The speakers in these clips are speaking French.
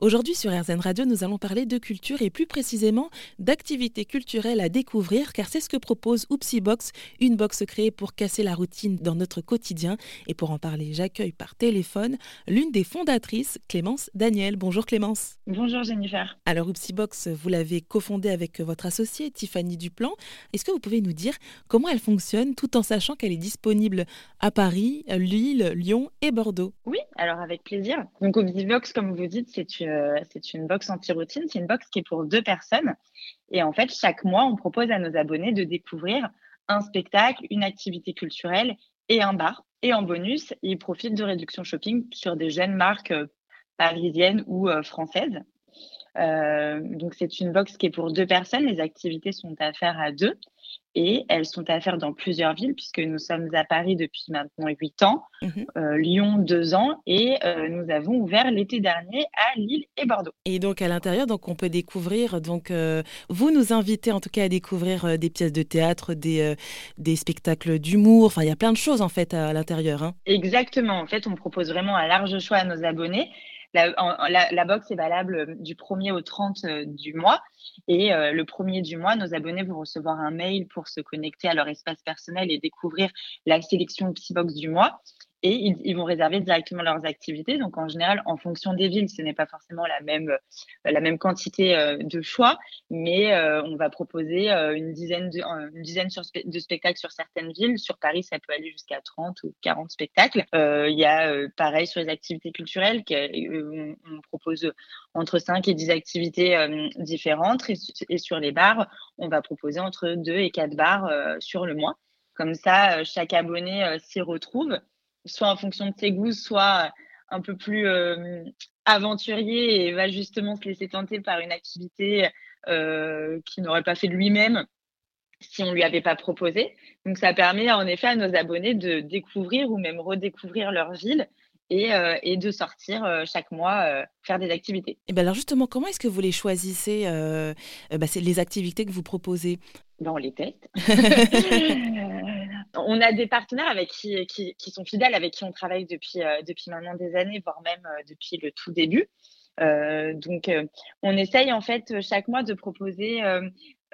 Aujourd'hui sur RZN Radio, nous allons parler de culture et plus précisément d'activités culturelles à découvrir car c'est ce que propose Oupsie Box, une box créée pour casser la routine dans notre quotidien. Et pour en parler, j'accueille par téléphone l'une des fondatrices, Clémence Daniel. Bonjour Clémence. Bonjour Jennifer. Alors Oupsie Box, vous l'avez cofondée avec votre associée Tiffany Duplan. Est-ce que vous pouvez nous dire comment elle fonctionne tout en sachant qu'elle est disponible à Paris, Lille, Lyon et Bordeaux? Oui, alors avec plaisir. Donc Oupsie Box, comme vous dites, c'est une euh, c'est une box anti-routine. C'est une box qui est pour deux personnes. Et en fait, chaque mois, on propose à nos abonnés de découvrir un spectacle, une activité culturelle et un bar. Et en bonus, ils profitent de réduction shopping sur des jeunes marques euh, parisiennes ou euh, françaises. donc, c'est une box qui est pour deux personnes. Les activités sont à faire à deux et elles sont à faire dans plusieurs villes puisque nous sommes à Paris depuis maintenant huit ans, mhm. euh, Lyon deux ans et euh, nous avons ouvert l'été dernier à Lille et Bordeaux. Et donc à l'intérieur, donc on peut découvrir, donc euh, vous nous invitez en tout cas à découvrir des pièces de théâtre, des, des spectacles d'humour, enfin il y a plein de choses en fait à, l'intérieur. Hein. Exactement, en fait on propose vraiment un large choix à nos abonnés. La, box est valable du 1er au 30 du mois. Et euh, le premier du mois, nos abonnés vont recevoir un mail pour se connecter à leur espace personnel et découvrir la sélection Psybox du mois et ils, vont réserver directement leurs activités. Donc en général, en fonction des villes, ce n'est pas forcément la même euh, la même quantité euh, de choix, mais euh, on va proposer une dizaine de dizaine de spectacles sur certaines villes. Sur Paris, ça peut aller jusqu'à 30 ou 40 spectacles. Il y a pareil sur les activités culturelles, on, propose entre 5 et 10 activités différentes et, et, sur les bars, on va proposer entre 2 et 4 bars sur le mois. Comme ça, chaque abonné s'y retrouve soit en fonction de ses goûts, soit un peu plus euh, aventurier et va justement se laisser tenter par une activité euh, qu'il n'aurait pas fait de lui-même si on ne lui avait pas proposé. Donc ça permet en effet à nos abonnés de découvrir ou même redécouvrir leur ville et, euh, et, de sortir chaque mois faire des activités. Et ben alors justement, comment est-ce que vous les choisissez bah, C'est les activités que vous proposez? Ben, On les teste. on a des partenaires avec qui, qui, sont fidèles, avec qui on travaille depuis, euh, depuis maintenant des années, voire même euh, depuis le tout début. Euh, donc, on essaye en fait chaque mois de proposer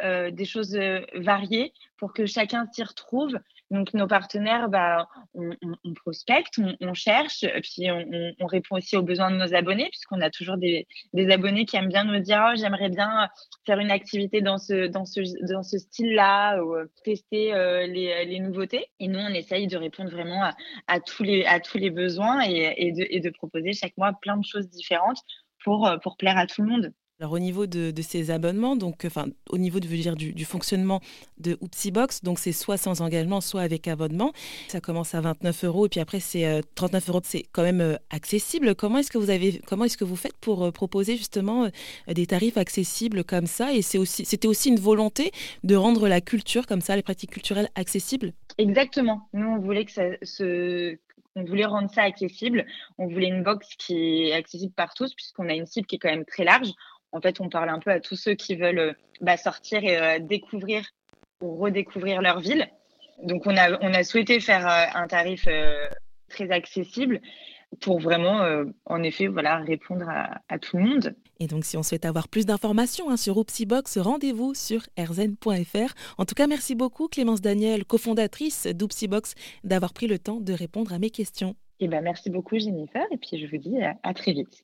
des choses variées pour que chacun s'y retrouve donc, nos partenaires, bah, on, prospecte, on, cherche, puis on, répond aussi aux besoins de nos abonnés, puisqu'on a toujours des, abonnés qui aiment bien nous dire oh, j'aimerais bien faire une activité dans ce, dans ce, dans ce style-là, ou euh, tester euh, les, nouveautés. Et nous, on essaye de répondre vraiment à, tous, les, à tous les besoins et, de, et de proposer chaque mois plein de choses différentes pour, euh, pour plaire à tout le monde. Alors au niveau de, ces abonnements, donc enfin au niveau de, dire, du, fonctionnement de Oupsie Box, donc c'est soit sans engagement, soit avec abonnement. Ça commence à 29 euros et puis après c'est 39 euh, euros. C'est quand même euh, accessible. Comment est-ce que vous avez, comment est-ce que vous faites pour euh, proposer justement des tarifs accessibles comme ça? Et c'est aussi, c'était aussi une volonté de rendre la culture comme ça, les pratiques culturelles accessibles? Exactement. Nous on voulait que ça, se on voulait rendre ça accessible. On voulait une box qui est accessible par tous, puisqu'on a une cible qui est quand même très large en fait, on parle un peu à tous ceux qui veulent euh, bah, sortir et euh, découvrir ou redécouvrir leur ville. Donc, on a, on a souhaité faire euh, un tarif très accessible pour vraiment, en effet, voilà, répondre à, tout le monde. Et donc, si on souhaite avoir plus d'informations hein, sur Oupsibox, rendez-vous sur rzn.fr. En tout cas, merci beaucoup Clémence Daniel, cofondatrice d'Oupsibox, d'avoir pris le temps de répondre à mes questions. Eh ben, merci beaucoup Jennifer, et puis je vous dis à très vite.